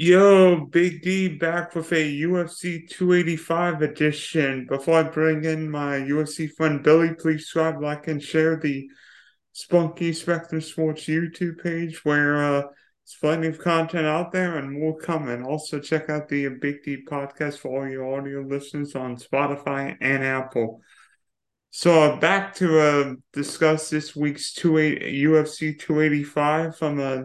Yo, Big D back with a UFC 285 edition. Before I bring in my UFC friend Billy, please subscribe, like, and share the Spunky Spectrum Sports YouTube page where uh, there's plenty of content out there and more coming. Also, check out the Big D podcast for all your audio listeners on Spotify and Apple. So uh, back to uh, discuss this week's two eight UFC 285 from uh,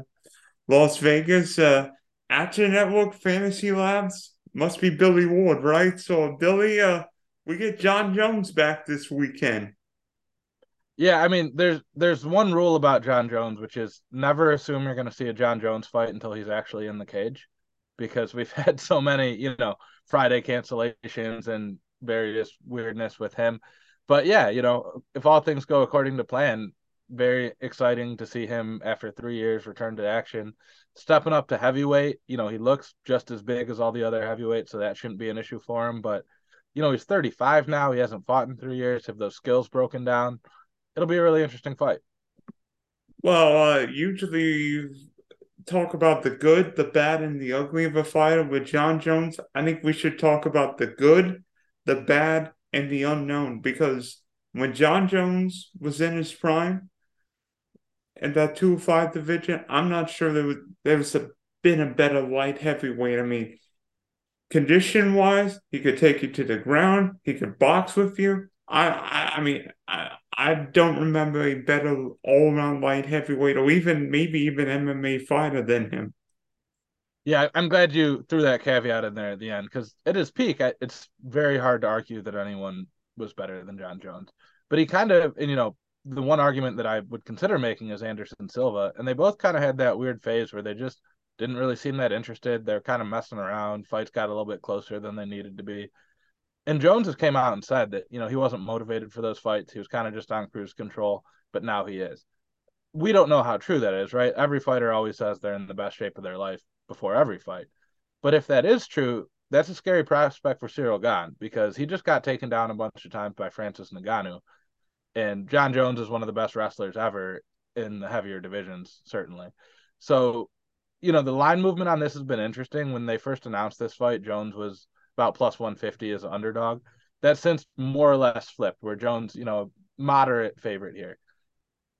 Las Vegas. Uh, Action Network Fantasy Labs must be Billy Ward, right? So Billy, uh, we get Jon Jones back this weekend. Yeah, I mean, there's there's one rule about Jon Jones, which is never assume you're going to see a Jon Jones fight until he's actually in the cage, because we've had so many, you know, Friday cancellations and various weirdness with him. But yeah, you know, if all things go according to plan, very exciting to see him after three years return to action. Stepping up to heavyweight, you know, he looks just as big as all the other heavyweights, so that shouldn't be an issue for him. But, you know, he's 35 now. He hasn't fought in three years. Have those skills broken down? It'll be a really interesting fight. Well, uh, usually talk about the good, the bad, and the ugly of a fight with Jon Jones. I think we should talk about the good, the bad, and the unknown because when Jon Jones was in his prime, in that two five division, I'm not sure there was there's a, been a better light heavyweight. I mean, condition wise, he could take you to the ground. He could box with you. I I, I mean, I, I don't remember a better all around light heavyweight, or even maybe even MMA fighter than him. Yeah, I'm glad you threw that caveat in there at the end because at his peak, it's very hard to argue that anyone was better than Jon Jones. But he kind of, and you know, the one argument that I would consider making is Anderson Silva, and they both kind of had that weird phase where they just didn't really seem that interested. They're kind of messing around. Fights got a little bit closer than they needed to be. And Jones has came out and said that you know he wasn't motivated for those fights. He was kind of just on cruise control, but now he is. We don't know how true that is, right? Every fighter always says they're in the best shape of their life before every fight. But if that is true, that's a scary prospect for Ciryl Gane because he just got taken down a bunch of times by Francis Ngannou and Jon Jones is one of the best wrestlers ever in the heavier divisions, certainly. So, you know, the line movement on this has been interesting. When they first announced this fight, Jones was about plus 150 as an underdog. That's since more or less flipped, where Jones, you know, moderate favorite here.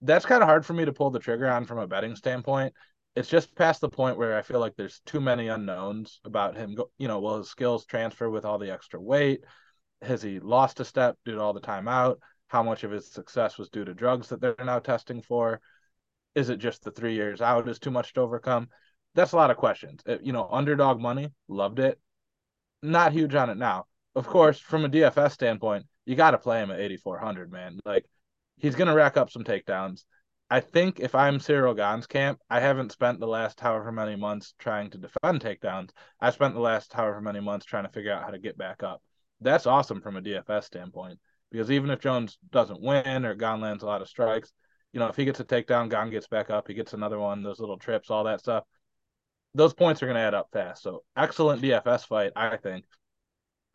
That's kind of hard for me to pull the trigger on from a betting standpoint. It's just past the point where I feel like there's too many unknowns about him. You know, will his skills transfer with all the extra weight? Has he lost a step due to all the time out? How much of his success was due to drugs that they're now testing for. Is it just the three years out is too much to overcome? That's a lot of questions. It, you know underdog money loved it. Not huge on it now. Of course from a dfs standpoint you got to play him at 8400 man. Like he's going to rack up some takedowns. I think if i'm Ciryl Gane's camp i haven't spent the last however many months trying to defend takedowns. I spent the last however many months trying to figure out how to get back up. That's awesome from a dfs standpoint because even if Jones doesn't win or Gane lands a lot of strikes, you know, if he gets a takedown, Gane gets back up, he gets another one, those little trips, all that stuff, those points are going to add up fast. So excellent DFS fight, I think.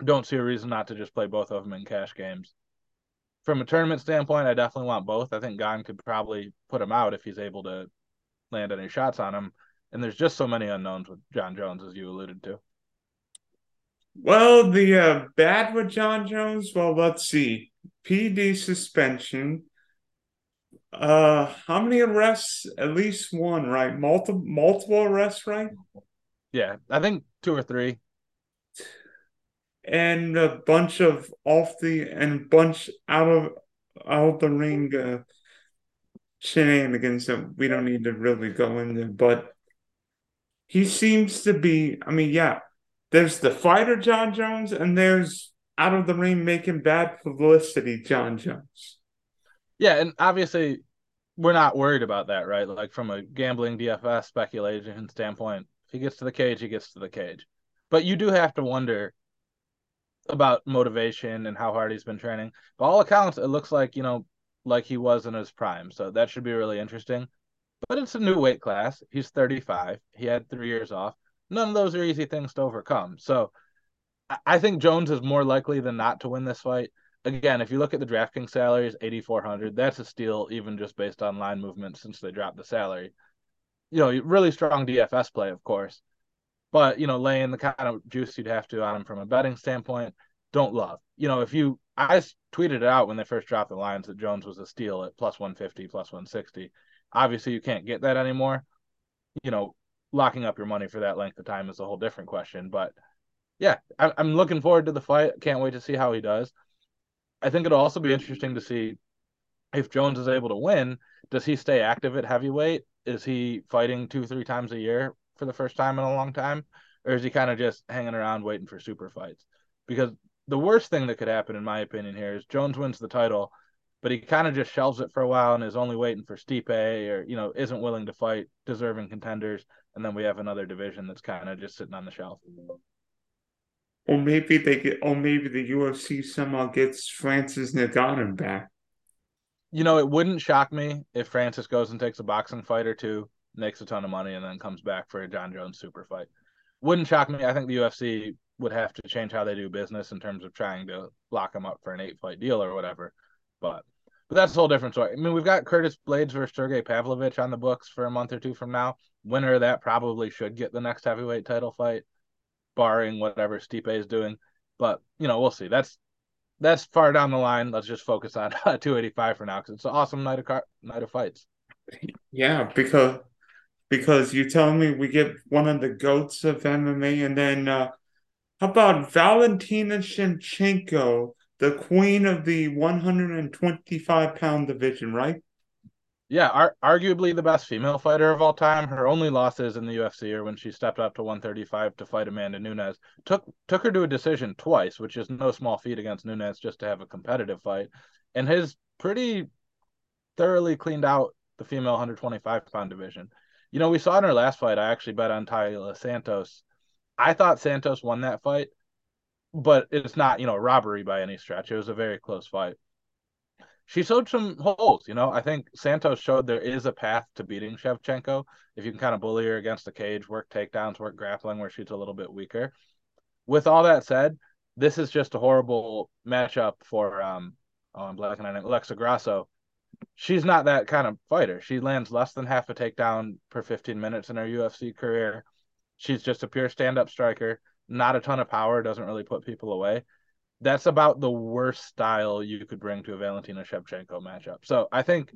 Don't see a reason not to just play both of them in cash games. From a tournament standpoint, I definitely want both. I think Gane could probably put him out if he's able to land any shots on him. And there's just so many unknowns with Jon Jones, as you alluded to. Well, the uh, bad with Jon Jones, well, let's see. PD suspension. Uh, how many arrests? At least one, right? Multiple multiple arrests, right? Yeah, I think two or three. And a bunch of off the and bunch out of out of the ring uh, shenanigans that we don't need to really go into, but he seems to be. I mean, yeah, there's the fighter Jon Jones, and there's out of the ring making bad publicity Jon Jones. Yeah, and obviously we're not worried about that, right? Like from a gambling DFS speculation standpoint, if he gets to the cage, he gets to the cage. But you do have to wonder about motivation and how hard he's been training. By all accounts, it looks like, you know, like he was in his prime. So that should be really interesting. But it's a new weight class. He's 35. He had three years off none of those are easy things to overcome. So I think Jones is more likely than not to win this fight. Again, if you look at the DraftKings salaries, 8,400, that's a steal, even just based on line movement since they dropped the salary. You know, really strong DFS play, of course. but you know, laying the kind of juice you'd have to on him from a betting standpoint, don't love. You know, if you I tweeted it out when they first dropped the lines that Jones was a steal at plus 150, plus 160. Obviously, you can't get that anymore. You know, locking up your money for that length of time is a whole different question. But yeah, I'm looking forward to the fight. Can't wait to see how he does. I think it'll also be interesting to see if Jones is able to win. Does he stay active at heavyweight? Is he fighting two, three times a year for the first time in a long time? Or is he kind of just hanging around waiting for super fights? Because the worst thing that could happen, in my opinion, here is Jones wins the title, but he kind of just shelves it for a while and is only waiting for Stipe or you know isn't willing to fight deserving contenders, and then we have another division that's kind of just sitting on the shelf. Or maybe they get, or maybe the UFC somehow gets Francis Ngannou back. You know, it wouldn't shock me if Francis goes and takes a boxing fight or two, makes a ton of money, and then comes back for a Jon Jones super fight. Wouldn't shock me. I think the UFC would have to change how they do business in terms of trying to lock him up for an eight fight deal or whatever. But but that's a whole different story. I mean, we've got Curtis Blaydes versus Sergey Pavlovich on the books for a month or two from now. Winner of that probably should get the next heavyweight title fight, barring whatever Stipe is doing. But you know, we'll see. That's that's far down the line. Let's just focus on 285 for now because it's an awesome night of car- night of fights. Yeah, because because you tell me we get one of the goats of MMA, and then uh, how about Valentina Shevchenko, the queen of the 125 pound division, right? Yeah, ar- arguably the best female fighter of all time. Her only losses in the UFC are when she stepped up to 135 to fight Amanda Nunes. Took took her to a decision twice, which is no small feat against Nunes just to have a competitive fight. And has pretty thoroughly cleaned out the female 125 pound division. You know, we saw in her last fight, I actually bet on Taila Santos I thought Santos won that fight, but it's not, you know, robbery by any stretch. It was a very close fight. She showed some holes, you know. I think Santos showed there is a path to beating Shevchenko if you can kind of bully her against the cage, work takedowns, work grappling where she's a little bit weaker. With all that said, this is just a horrible matchup for um oh I'm blanking on it, Alexa Grasso. She's not that kind of fighter. She lands less than half a takedown per 15 minutes in her UFC career. She's just a pure stand up striker, not a ton of power, doesn't really put people away. That's about the worst style you could bring to a Valentina Shevchenko matchup. So I think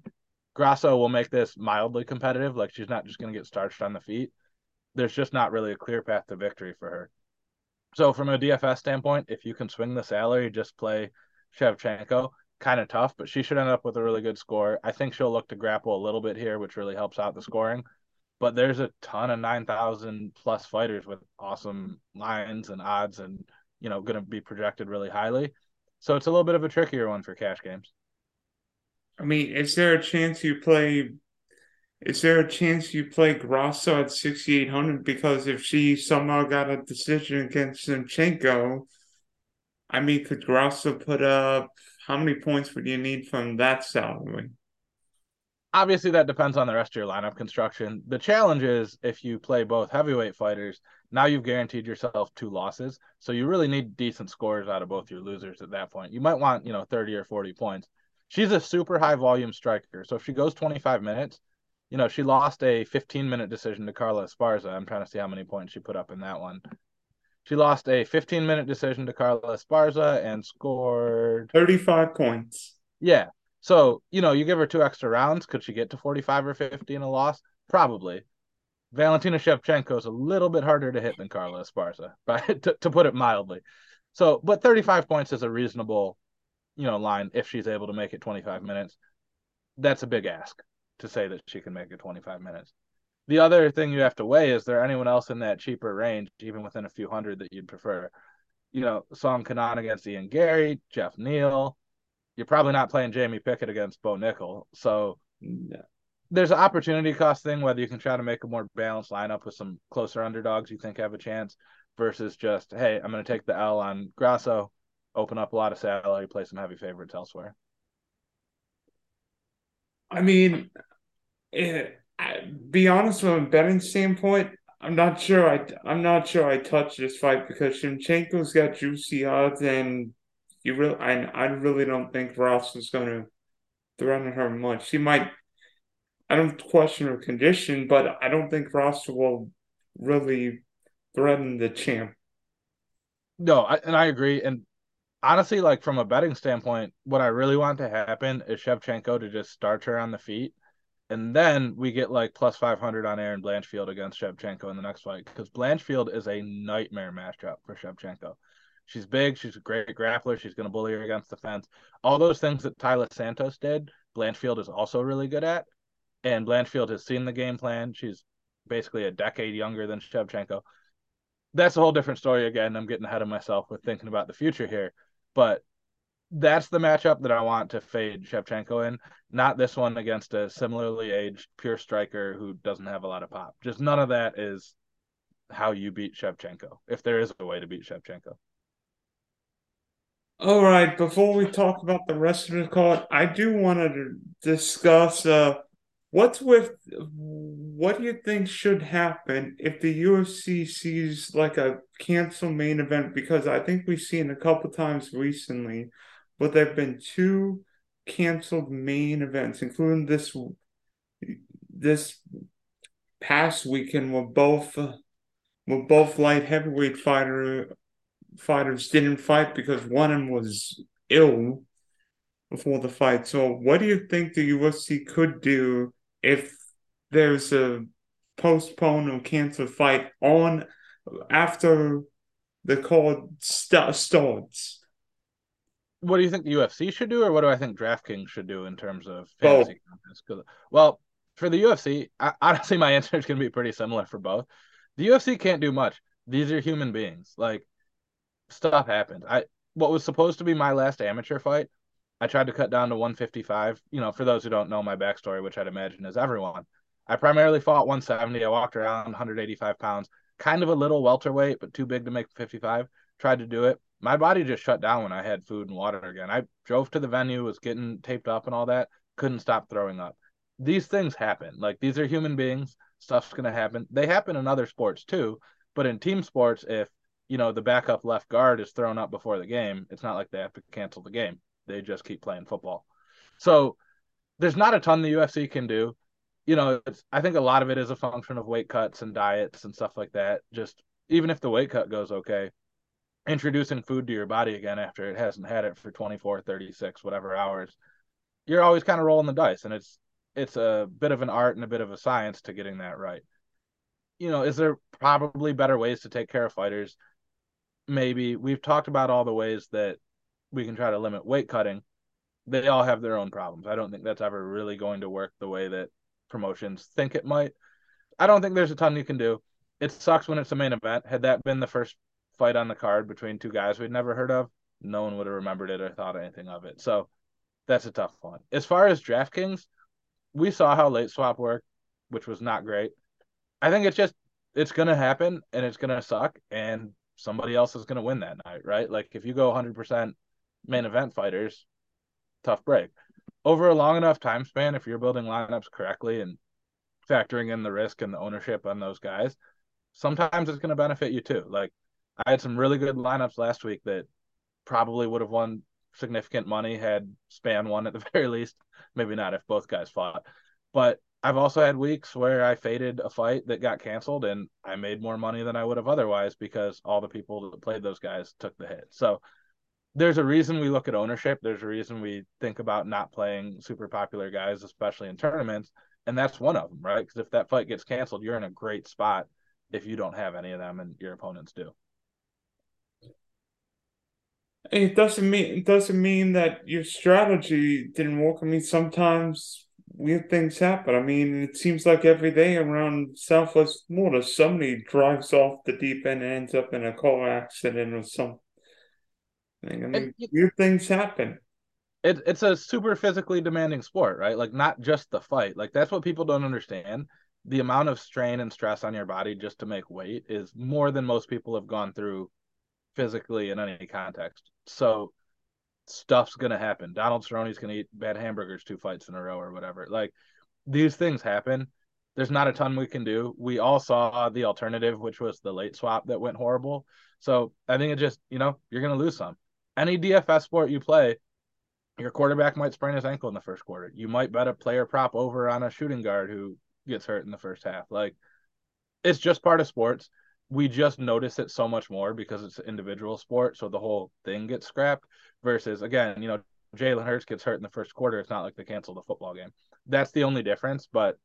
Grasso will make this mildly competitive. Like she's not just going to get starched on the feet. There's just not really a clear path to victory for her. So from a DFS standpoint, if you can swing the salary, just play Shevchenko. Kind of tough, but she should end up with a really good score. I think she'll look to grapple a little bit here, which really helps out the scoring but there's a ton of 9,000 plus fighters with awesome lines and odds and, you know, going to be projected really highly. So it's a little bit of a trickier one for cash games. I mean, is there a chance you play? Is there a chance you play Grasso at 6,800? Because if she somehow got a decision against Shevchenko, I mean, could Grasso put up how many points would you need from that salary? Obviously that depends on the rest of your lineup construction. The challenge is if you play both heavyweight fighters, now you've guaranteed yourself two losses. So you really need decent scores out of both your losers at that point. You might want, you know, 30 or 40 points. She's a super high volume striker. So if she goes 25 minutes, you know, she lost a 15 minute decision to Carla Esparza. I'm trying to see how many points she put up in that one. She lost a 15 minute decision to Carla Esparza and scored 35 points. Yeah. So, you know, you give her two extra rounds. Could she get to 45 or 50 in a loss? Probably. Valentina Shevchenko is a little bit harder to hit than Carla Esparza, but to, to put it mildly. So, but 35 points is a reasonable, you know, line if she's able to make it 25 minutes. That's a big ask to say that she can make it 25 minutes. The other thing you have to weigh is there anyone else in that cheaper range, even within a few hundred, that you'd prefer? You know, Song Kenan against Ian Garry, Geoff Neal, you're probably not playing Jamie Pickett against Bo Nickal. So there's an opportunity cost thing whether you can try to make a more balanced lineup with some closer underdogs you think have a chance versus just hey I'm going to take the L on Grasso, open up a lot of salary, play some heavy favorites elsewhere. I mean, it, I, be honest from a betting standpoint, I'm not sure. I I'm not sure I touch this fight because Shevchenko's got juicy odds and you really, I, I really don't think Ross is going to threaten her much. He might. I don't question her condition, but I don't think Ross will really threaten the champ. No, I, and I agree. And honestly, like from a betting standpoint, what I really want to happen is Shevchenko to just start her on the feet. And then we get like plus 500 on Erin Blanchfield against Shevchenko in the next fight because Blanchfield is a nightmare matchup for Shevchenko. She's big. She's a great grappler. She's going to bully her against the fence. All those things that Taila Santos did, Blanchfield is also really good at. And Blanchfield has seen the game plan. She's basically a decade younger than Shevchenko. That's a whole different story again. I'm getting ahead of myself with thinking about the future here. But that's the matchup that I want to fade Shevchenko in, not this one against a similarly aged pure striker who doesn't have a lot of pop. Just none of that is how you beat Shevchenko, if there is a way to beat Shevchenko. All right, before we talk about the rest of the card, I do want to discuss uh, what's with what do you think should happen if the UFC sees like a cancel main event? Because I think we've seen a couple times recently, but there have been two canceled main events, including this this past weekend where both where both light heavyweight fighter fighters didn't fight because one of them was ill before the fight. So, what do you think the UFC could do if there's a postponed or canceled fight on after the card st- starts. What do you think the UFC should do, or what do I think DraftKings should do in terms of fantasy contests? Well, for the UFC, I, honestly, my answer is going to be pretty similar for both. The UFC can't do much. These are human beings. Like stuff happened. I what was supposed to be my last amateur fight, I tried to cut down to 155. You know, for those who don't know my backstory, which I'd imagine is everyone, I primarily fought 170. I walked around 185 pounds, kind of a little welterweight, but too big to make 55. Tried to do it. My body just shut down when I had food and water again. I drove to the venue, was getting taped up and all that, couldn't stop throwing up. These things happen. Like these are human beings. Stuff's gonna happen. They happen in other sports too, but in team sports, if you know the backup left guard is thrown up before the game, it's not like they have to cancel the game. They just keep playing football. So there's not a ton the UFC can do you know, I think a lot of it is a function of weight cuts and diets and stuff like that. Just even if the weight cut goes okay, introducing food to your body again after it hasn't had it for 24, 36, whatever hours, you're always kind of rolling the dice. And it's, it's a bit of an art and a bit of a science to getting that right. You know, is there probably better ways to take care of fighters? Maybe we've talked about all the ways that we can try to limit weight cutting. They all have their own problems. I don't think that's ever really going to work the way that promotions think it might. I don't think there's a ton you can do. It sucks when it's a main event. Had that been the first fight on the card between two guys we'd never heard of, no one would have remembered it or thought anything of it. So that's a tough one. As far as DraftKings, we saw how late swap worked, which was not great. I think it's just it's gonna happen and it's gonna suck and somebody else is gonna win that night, right? Like if you go 100% main event fighters, tough break over a long enough time span, if you're building lineups correctly and factoring in the risk and the ownership on those guys, sometimes it's going to benefit you too. Like I had some really good lineups last week that probably would have won significant money had Spann won at the very least. Maybe not if both guys fought. But I've also had weeks where I faded a fight that got canceled and I made more money than I would have otherwise because all the people that played those guys took the hit. So there's a reason we look at ownership. There's a reason we think about not playing super popular guys, especially in tournaments. And that's one of them, right? Because if that fight gets canceled, you're in a great spot if you don't have any of them and your opponents do. It doesn't mean it doesn't mean that your strategy didn't work. I mean, sometimes weird things happen. I mean, it seems like every day around Southwest Florida, somebody drives off the deep end and ends up in a car accident or something I mean, it, weird things happen. It, it's a super physically demanding sport, right? Like not just the fight. Like that's what people don't understand. The amount of strain and stress on your body just to make weight is more than most people have gone through physically in any context. So stuff's gonna happen. Donald Cerrone's gonna eat bad hamburgers two fights in a row or whatever. Like these things happen. There's not a ton we can do. We all saw the alternative, which was the late swap that went horrible. So I think it just, you know, you're gonna lose some any DFS sport you play, your quarterback might sprain his ankle in the first quarter. You might bet a player prop over on a shooting guard who gets hurt in the first half. Like it's just part of sports. We just notice it so much more because it's an individual sport, so the whole thing gets scrapped. Versus again, you know, Jalen Hurts gets hurt in the first quarter. It's not like they cancel the football game. That's the only difference. But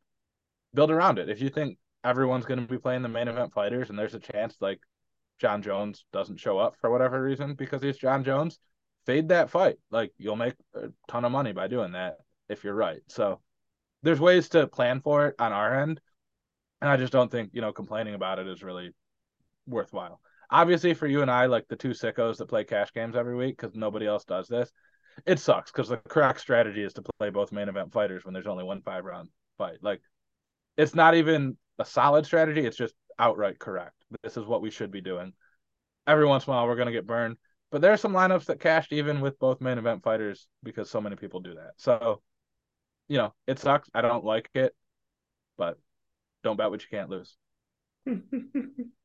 build around it. If you think everyone's going to be playing the main event fighters and there's a chance like Jon Jones doesn't show up for whatever reason because he's Jon Jones, fade that fight. Like you'll make a ton of money by doing that if you're right. So there's ways to plan for it on our end. And I just don't think, you know, complaining about it is really worthwhile. Obviously, for you and I, like the two sickos that play cash games every week, because nobody else does this, it sucks because the correct strategy is to play both main event fighters when there's only one five round fight. Like, it's not even a solid strategy, it's just outright correct. This is what we should be doing. Every once in a while, we're going to get burned. But there are some lineups that cashed even with both main event fighters because so many people do that. So, you know, it sucks. I don't like it, but don't bet what you can't lose.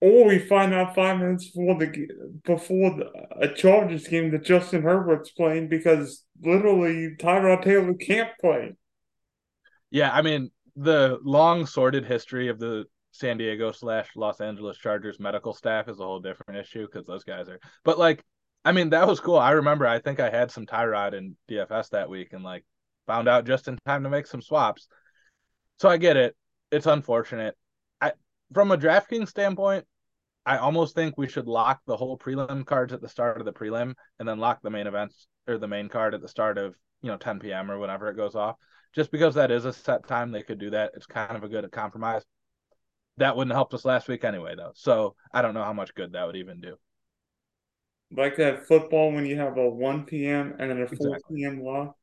or we find out five minutes before the before the, a Chargers game that Justin Herbert's playing because literally Tyrod Taylor can't play. Yeah, I mean the long sordid history of the San Diego slash Los Angeles Chargers medical staff is a whole different issue because those guys are. But like, I mean, that was cool. I remember. I think I had some Tyrod in DFS that week and like found out just in time to make some swaps. So I get it. It's unfortunate. From a DraftKings standpoint, I almost think we should lock the whole prelim cards at the start of the prelim and then lock the main events or the main card at the start of you know 10 p.m. or whenever it goes off. Just because that is a set time, they could do that. It's kind of a good compromise. That wouldn't help us last week anyway, though. So I don't know how much good that would even do. Like that football when you have a 1 p.m. and then a 4 exactly. p.m. lock.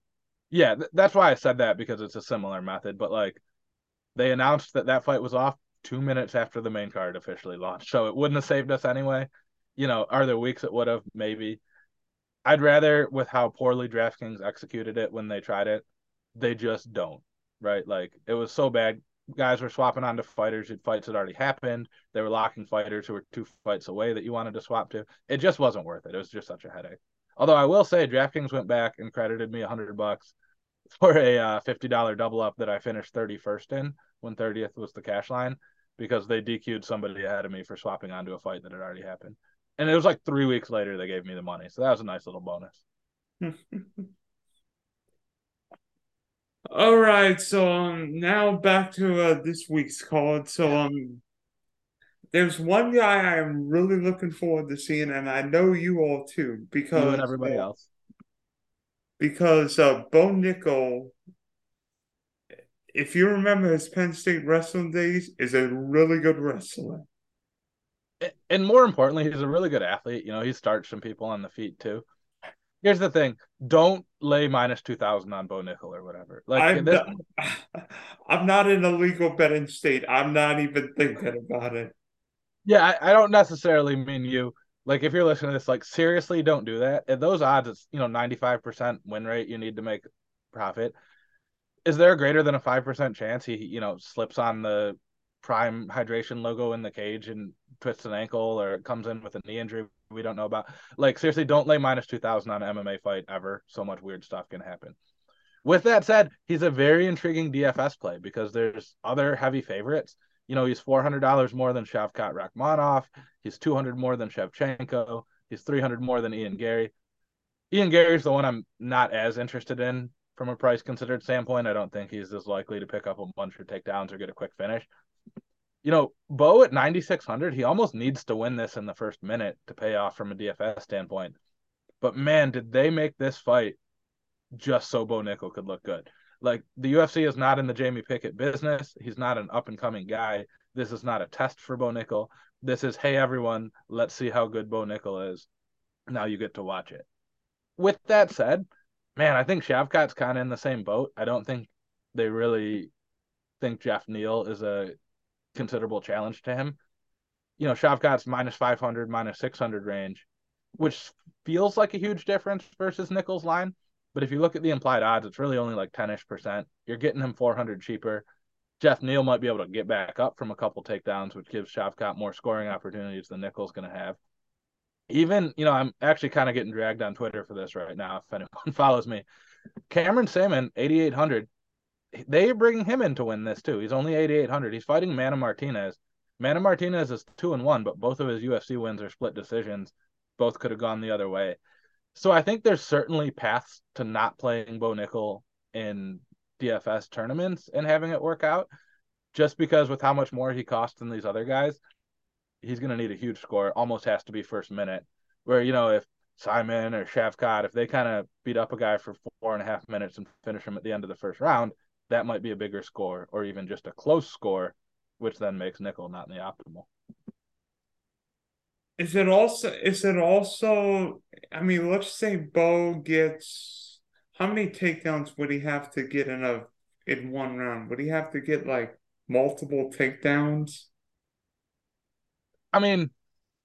Yeah, th- that's why I said that because it's a similar method. But like, they announced that that fight was off two minutes after the main card officially launched, so it wouldn't have saved us anyway. You know, are there weeks it would have? Maybe. I'd rather, with how poorly DraftKings executed it when they tried it, they just don't. Right? Like it was so bad. Guys were swapping onto fighters who fights had already happened. They were locking fighters who were two fights away that you wanted to swap to. It just wasn't worth it. It was just such a headache. Although I will say, DraftKings went back and credited me a hundred bucks for a uh, fifty dollar double up that I finished thirty first in when thirtieth was the cash line because they DQ'd somebody ahead of me for swapping onto a fight that had already happened. And it was like three weeks later they gave me the money, so that was a nice little bonus. All right, so um, now back to uh, this week's card. So um, there's one guy I'm really looking forward to seeing, and I know you all too, because you and everybody uh, else. Because uh, Bo Nickal, if you remember his Penn State wrestling days, is a really good wrestler. And more importantly, he's a really good athlete. You know, he starts some people on the feet too here's the thing: don't lay minus two thousand on Bo Nickal or whatever. Like I'm, this... not, I'm not in a legal betting state. I'm not even thinking about it. Yeah, I, I don't necessarily mean you. Like if you're listening to this, like seriously, don't do that. At those odds, it's you know 95 percent win rate. You need to make profit. Is there a greater than a five percent chance he you know slips on the prime hydration logo in the cage and twists an ankle or comes in with a knee injury we don't know about. Like seriously, don't lay minus two thousand on an MMA fight ever. So much weird stuff can happen. With that said, he's a very intriguing DFS play because there's other heavy favorites. You know, he's four hundred dollars more than Shavkat Rakhmonov. He's two hundred more than Shevchenko. He's three hundred more than Ian Garry Ian Garry's the one I'm not as interested in from a price considered standpoint. I don't think he's as likely to pick up a bunch of takedowns or get a quick finish you know, Bo at 9,600, he almost needs to win this in the first minute to pay off from a DFS standpoint. But man, did they make this fight just so Bo Nickal could look good. Like the UFC is not in the Jamie Pickett business. He's not an up and coming guy. This is not a test for Bo Nickal. This is, hey, everyone, let's see how good Bo Nickal is. Now you get to watch it. With that said, man, I think Shavkat's kind of in the same boat. I don't think they really think Geoff Neal is a considerable challenge to him. You know, Shavkat's minus 500, minus 600 range, which feels like a huge difference versus Nickal's line. But if you look at the implied odds, it's really only like 10 ish percent. You're getting him 400 cheaper. Geoff Neal might be able to get back up from a couple takedowns, which gives Shavkat more scoring opportunities than Nickal's going to have. Even, you know, I'm actually kind of getting dragged on Twitter for this right now. If anyone follows me, Cameron Saaiman, 8,800 they bring him in to win this too. He's only 8,800. He's fighting Mana Martinez. Mana Martinez is two and one, but both of his UFC wins are split decisions. Both could have gone the other way. So I think there's certainly paths to not playing Bo Nickal in DFS tournaments and having it work out. Just because with how much more he costs than these other guys, he's going to need a huge score. Almost has to be first minute. Where you know if Simon or Shavkat, if they kind of beat up a guy for four and a half minutes and finish him at the end of the first round, that might be a bigger score, or even just a close score, which then makes Nickal not in the optimal. Is it also is it also I mean, let's say Bo gets how many takedowns would he have to get in a in one round? Would he have to get like multiple takedowns? I mean,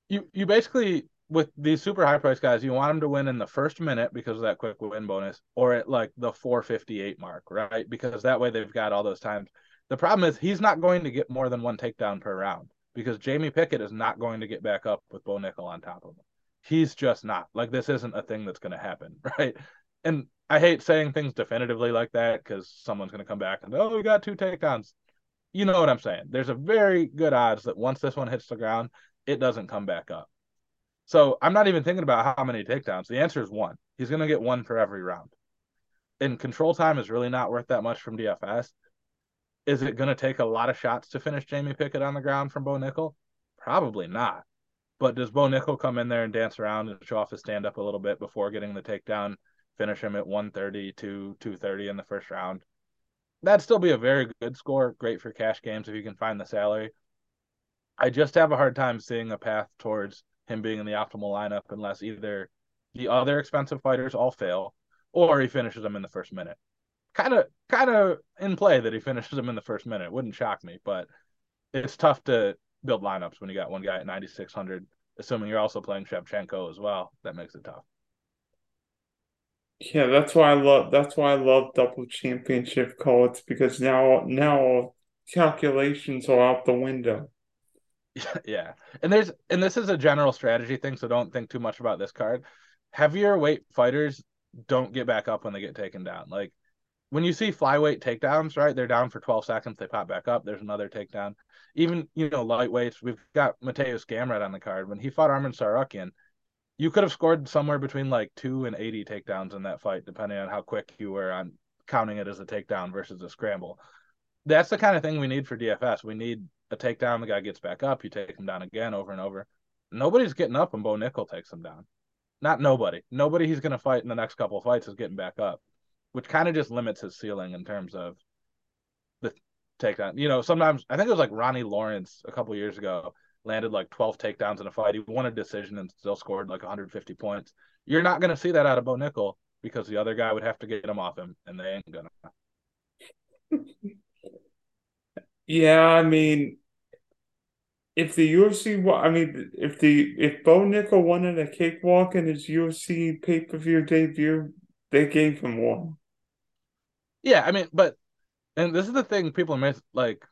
you you basically with these super high price guys, you want them to win in the first minute because of that quick win bonus, or at like the 458 mark, right? Because that way they've got all those times. The problem is he's not going to get more than one takedown per round because Jamie Pickett is not going to get back up with Bo Nickal on top of him. He's just not. Like this isn't a thing that's going to happen, right? And I hate saying things definitively like that because someone's going to come back and oh, we got two takedowns. You know what I'm saying? There's a very good odds that once this one hits the ground, it doesn't come back up. So I'm not even thinking about how many takedowns. The answer is one. He's going to get one for every round. And control time is really not worth that much from DFS. Is it going to take a lot of shots to finish Jamie Pickett on the ground from Bo Nickal? Probably not. But does Bo Nickal come in there and dance around and show off his stand up a little bit before getting the takedown, finish him at 130 to 230 in the first round? That'd still be a very good score. Great for cash games if you can find the salary. I just have a hard time seeing a path towards him being in the optimal lineup unless either the other expensive fighters all fail or he finishes them in the first minute. Kind of, kind of in play that he finishes them in the first minute. Wouldn't shock me, but it's tough to build lineups when you got one guy at 9600 assuming you're also playing Shevchenko as well that makes it tough yeah that's why i love that's why i love double championship cards because now now calculations are out the window yeah. And there's and this is a general strategy thing, so don't think too much about this card. Heavier weight fighters don't get back up when they get taken down. Like when you see flyweight takedowns, right? They're down for 12 seconds, they pop back up, there's another takedown. Even, you know, lightweights, we've got Mateusz Gamrot on the card. When he fought Arman Tsarukyan, you could have scored somewhere between like 2 and 80 takedowns in that fight depending on how quick you were on counting it as a takedown versus a scramble. That's the kind of thing we need for DFS. We need a takedown, the guy gets back up, you take him down again over and over. Nobody's getting up when Bo Nickal takes him down. Not nobody. Nobody he's going to fight in the next couple of fights is getting back up, which kind of just limits his ceiling in terms of the takedown. You know, sometimes I think it was like Ronnie Lawrence a couple years ago landed like 12 takedowns in a fight. He won a decision and still scored like 150 points. You're not going to see that out of Bo Nickal because the other guy would have to get him off him, and they ain't gonna. Yeah, I mean, if the UFC, I mean, if the if Bo Nickal won in a cakewalk in his UFC pay per view debut, they gave him one. Yeah, I mean, but and this is the thing people miss. Like,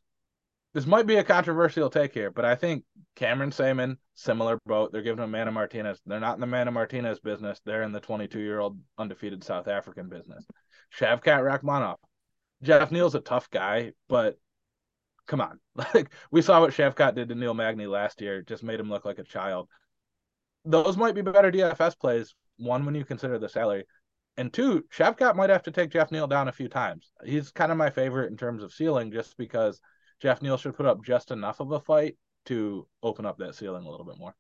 this might be a controversial take here, but I think Cameron Saaiman, similar boat. They're giving him Mana Martinez. They're not in the Mana Martinez business. They're in the 22 year old undefeated South African business. Shavkat Rakhmonov. Geoff Neal's a tough guy, but come on. Like we saw what Shavkat did to Neil Magny last year, just made him look like a child. Those might be better DFS plays. One, when you consider the salary, and two, Shavkat might have to take Jeff Neal down a few times. He's kind of my favorite in terms of ceiling, just because Geoff Neal should put up just enough of a fight to open up that ceiling a little bit more.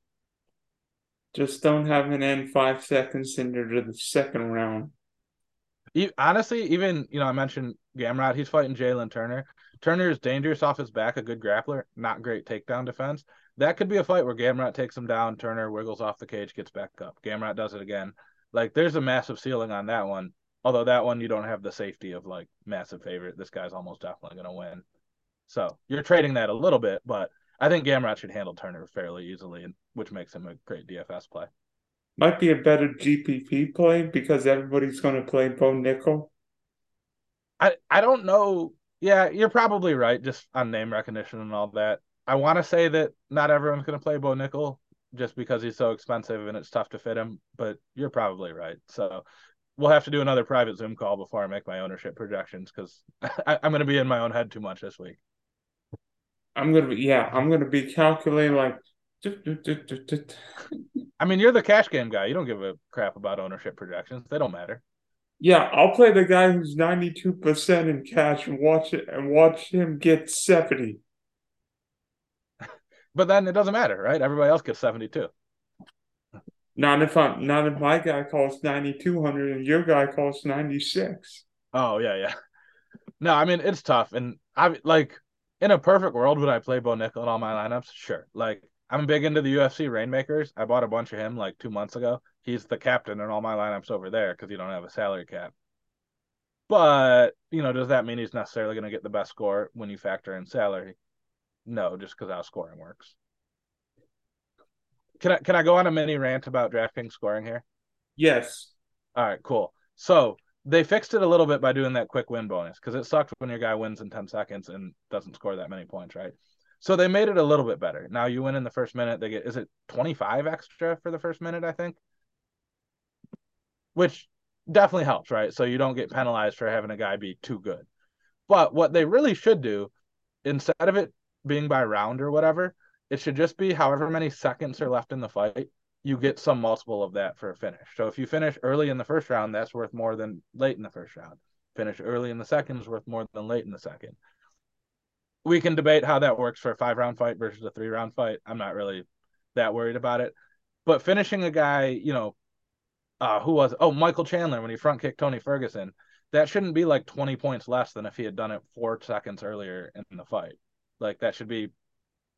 Just don't have an end five seconds into the second round. Honestly, even you know, I mentioned Gamrot. He's fighting Jalin Turner. Turner is dangerous off his back, a good grappler, not great takedown defense. That could be a fight where Gamrot takes him down, Turner wiggles off the cage, gets back up. Gamrot does it again. Like there's a massive ceiling on that one. Although that one you don't have the safety of like massive favorite. This guy's almost definitely gonna win. So you're trading that a little bit, but I think Gamrot should handle Turner fairly easily, which makes him a great DFS play. Might be a better GPP play because everybody's going to play Bo Nickal. I I don't know yeah, you're probably right, just on name recognition and all that. I want to say that not everyone's going to play Bo Nickal just because he's so expensive and it's tough to fit him, but you're probably right. So we'll have to do another private Zoom call before I make my ownership projections because I'm going to be in my own head too much this week. I'm gonna be yeah, I'm gonna be calculating like. I mean, you're the cash game guy. You don't give a crap about ownership projections. They don't matter. Yeah, I'll play the guy who's 92% in cash and watch it and watch him get 70. But then it doesn't matter, right? Everybody else gets 72. Not if I'm not if my guy calls 9200 and your guy calls 96. Oh, yeah, yeah. No, I mean, it's tough and I like in a perfect world would I play Bo Nickal in all my lineups? Sure. Like I'm big into the UFC Rainmakers. I bought a bunch of him like 2 months ago. He's the captain in all my lineups over there cuz you don't have a salary cap. But, you know, does that mean he's necessarily going to get the best score when you factor in salary? No, just because how scoring works. Can I can I go on a mini rant about DraftKings scoring here? Yes. All right, cool. So they fixed it a little bit by doing that quick win bonus because it sucked when your guy wins in 10 seconds and doesn't score that many points, right? So they made it a little bit better. Now you win in the first minute, they get is it 25 extra for the first minute, I think? Which definitely helps, right? So you don't get penalized for having a guy be too good. But what they really should do, instead of it being by round or whatever, it should just be however many seconds are left in the fight, you get some multiple of that for a finish. So if you finish early in the first round, that's worth more than late in the first round. Finish early in the second is worth more than late in the second. We can debate how that works for a five round fight versus a three round fight. I'm not really that worried about it. But finishing a guy, you know, uh, who was oh Michael Chandler when he front kicked Tony Ferguson, that shouldn't be like 20 points less than if he had done it four seconds earlier in the fight. Like that should be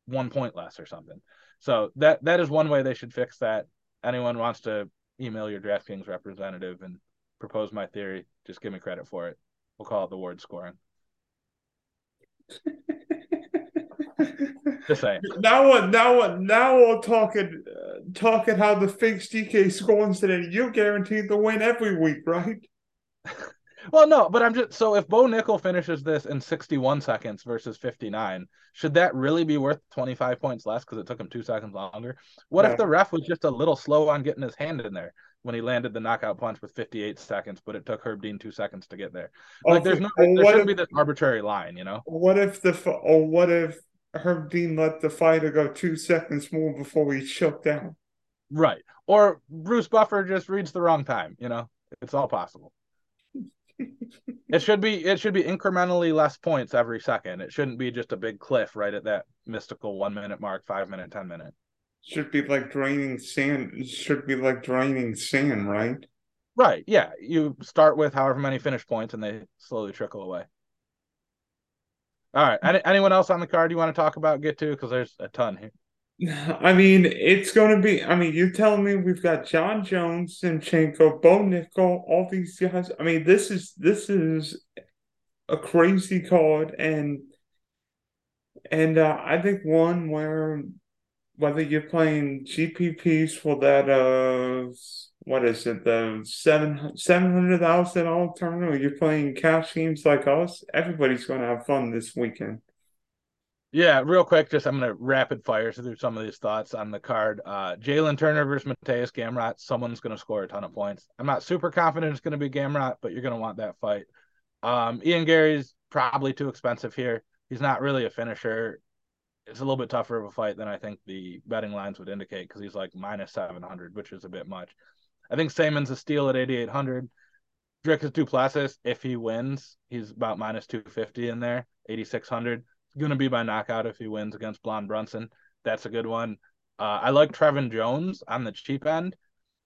one point less or something. So that that is one way they should fix that. Anyone wants to email your DraftKings representative and propose my theory, just give me credit for it. We'll call it the word scoring. Just saying. Now what? Now what? Now we're talking, uh, talking how the fixed DK scores today. You're guaranteed to win every week, right? Well, no, but I'm just so if Bo Nickal finishes this in 61 seconds versus 59, should that really be worth 25 points less because it took him two seconds longer? What yeah. if the ref was just a little slow on getting his hand in there when he landed the knockout punch with 58 seconds, but it took Herb Dean two seconds to get there? Like, okay. there's no, there shouldn't if, be this arbitrary line, you know? What if the or what if Herb Dean let the fighter go two seconds more before he choked down? Right, or Bruce Buffer just reads the wrong time. You know, it's all possible it should be it should be incrementally less points every second. It shouldn't be just a big cliff right at that mystical one minute mark, five minute, ten minute. Should be like draining sand. Should be like draining sand, right? Right. Yeah. You start with however many finish points, and they slowly trickle away. All right. Any, anyone else on the card you want to talk about? Get to because there's a ton here. I mean, it's going to be. I mean, you're telling me we've got Jon Jones, Zinchenko, Bo Nickal, all these guys. I mean, this is this is a crazy card, and and uh, I think one where whether you're playing GPPs for that uh what is it the seven seven hundred thousand all tournament, or you're playing cash games like us, everybody's going to have fun this weekend. Yeah, real quick, just I'm gonna rapid fire through some of these thoughts on the card. Uh Jalin Turner versus Mateusz Gamrot. Someone's gonna score a ton of points. I'm not super confident it's gonna be Gamrot, but you're gonna want that fight. Um, Ian Garry's probably too expensive here. He's not really a finisher. It's a little bit tougher of a fight than I think the betting lines would indicate because he's like minus 700, which is a bit much. I think Saaiman's a steal at 8,800. Dricus Du Plessis, if he wins, he's about minus 250 in there, 8,600 going to be by knockout if he wins against Blonde Brunson. That's a good one. Uh, I like Trevin Jones on the cheap end,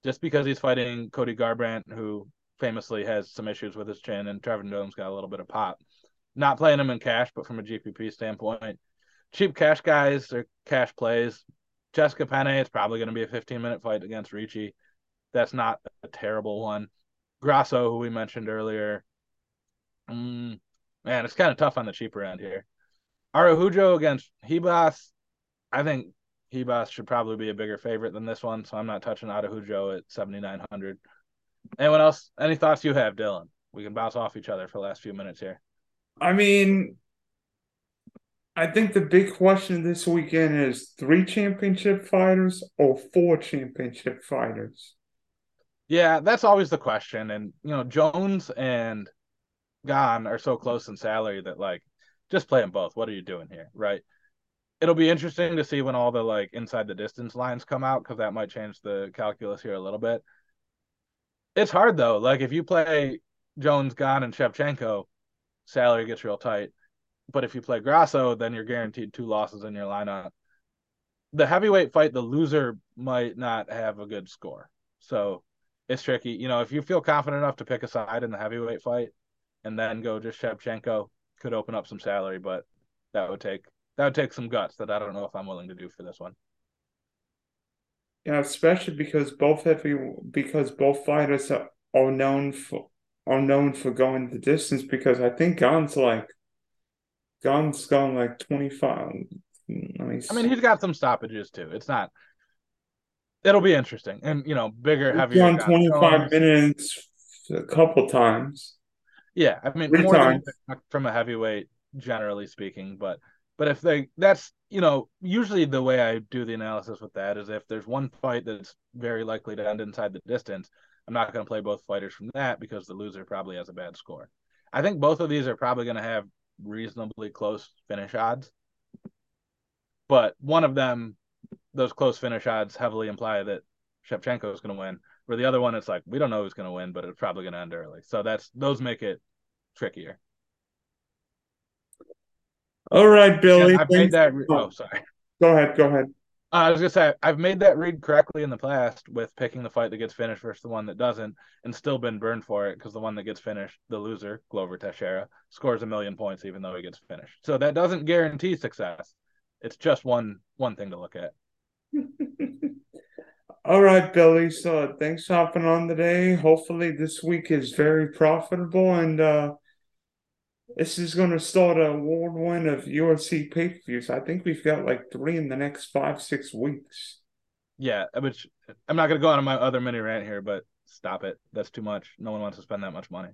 just because he's fighting Cody Garbrandt, who famously has some issues with his chin, and Trevin Jones got a little bit of pop. Not playing him in cash, but from a GPP standpoint, cheap cash guys or cash plays. Jessica Penne is probably going to be a 15 minute fight against Ricci. That's not a terrible one. Grasso, who we mentioned earlier. Mm, man, it's kind of tough on the cheaper end here. Araujo against Ribas. I think Ribas should probably be a bigger favorite than this one, so I'm not touching Araujo at 7,900. Anyone else? Any thoughts you have, Dylan? We can bounce off each other for the last few minutes here. I mean, I think the big question this weekend is three championship fighters or four championship fighters. Yeah, that's always the question. And, you know, Jones and Gane are so close in salary that, like, just play them both. What are you doing here, right? it'll be interesting to see when all the like inside the distance lines come out because that might change the calculus here a little bit. It's hard though. Like if you play Jones, Gane, and Shevchenko, salary gets real tight. But if you play Grasso, then you're guaranteed two losses in your lineup. The heavyweight fight, the loser might not have a good score. So it's tricky. You know, if you feel confident enough to pick a side in the heavyweight fight and then go just Shevchenko, could open up some salary, but that would take that would take some guts that I don't know if I'm willing to do for this one. Yeah, especially because both heavy because both fighters are, are known for are known for going the distance because I think Gane's like Gane's gone like twenty five. I mean, he's got some stoppages too. It's not. It'll be interesting, and you know, bigger, he's heavier. Gone twenty five minutes a couple times. Yeah, I mean, more times. from a heavyweight, generally speaking, but but if they that's you know usually the way I do the analysis with that is if there's one fight that's very likely to end inside the distance, I'm not going to play both fighters from that because the loser probably has a bad score. I think both of these are probably going to have reasonably close finish odds, but one of them, those close finish odds heavily imply that Shevchenko is going to win. Where the other one, it's like we don't know who's going to win, but it's probably going to end early. So that's those make it trickier. All right, Billy. Yeah, I've made that. Re- oh, sorry. Go ahead. Go ahead. Uh, I was gonna say I've made that read correctly in the past with picking the fight that gets finished versus the one that doesn't, and still been burned for it because the one that gets finished, the loser Glover Teixeira, scores a million points even though he gets finished. So that doesn't guarantee success. It's just one one thing to look at. All right, Billy. So thanks for hopping on today. Hopefully this week is very profitable and uh this is going to start a whirlwind of UFC pay per views. I think we've got like three in the next five, six weeks. Yeah, which I'm not going to go on my other mini rant here, but stop it. That's too much. No one wants to spend that much money.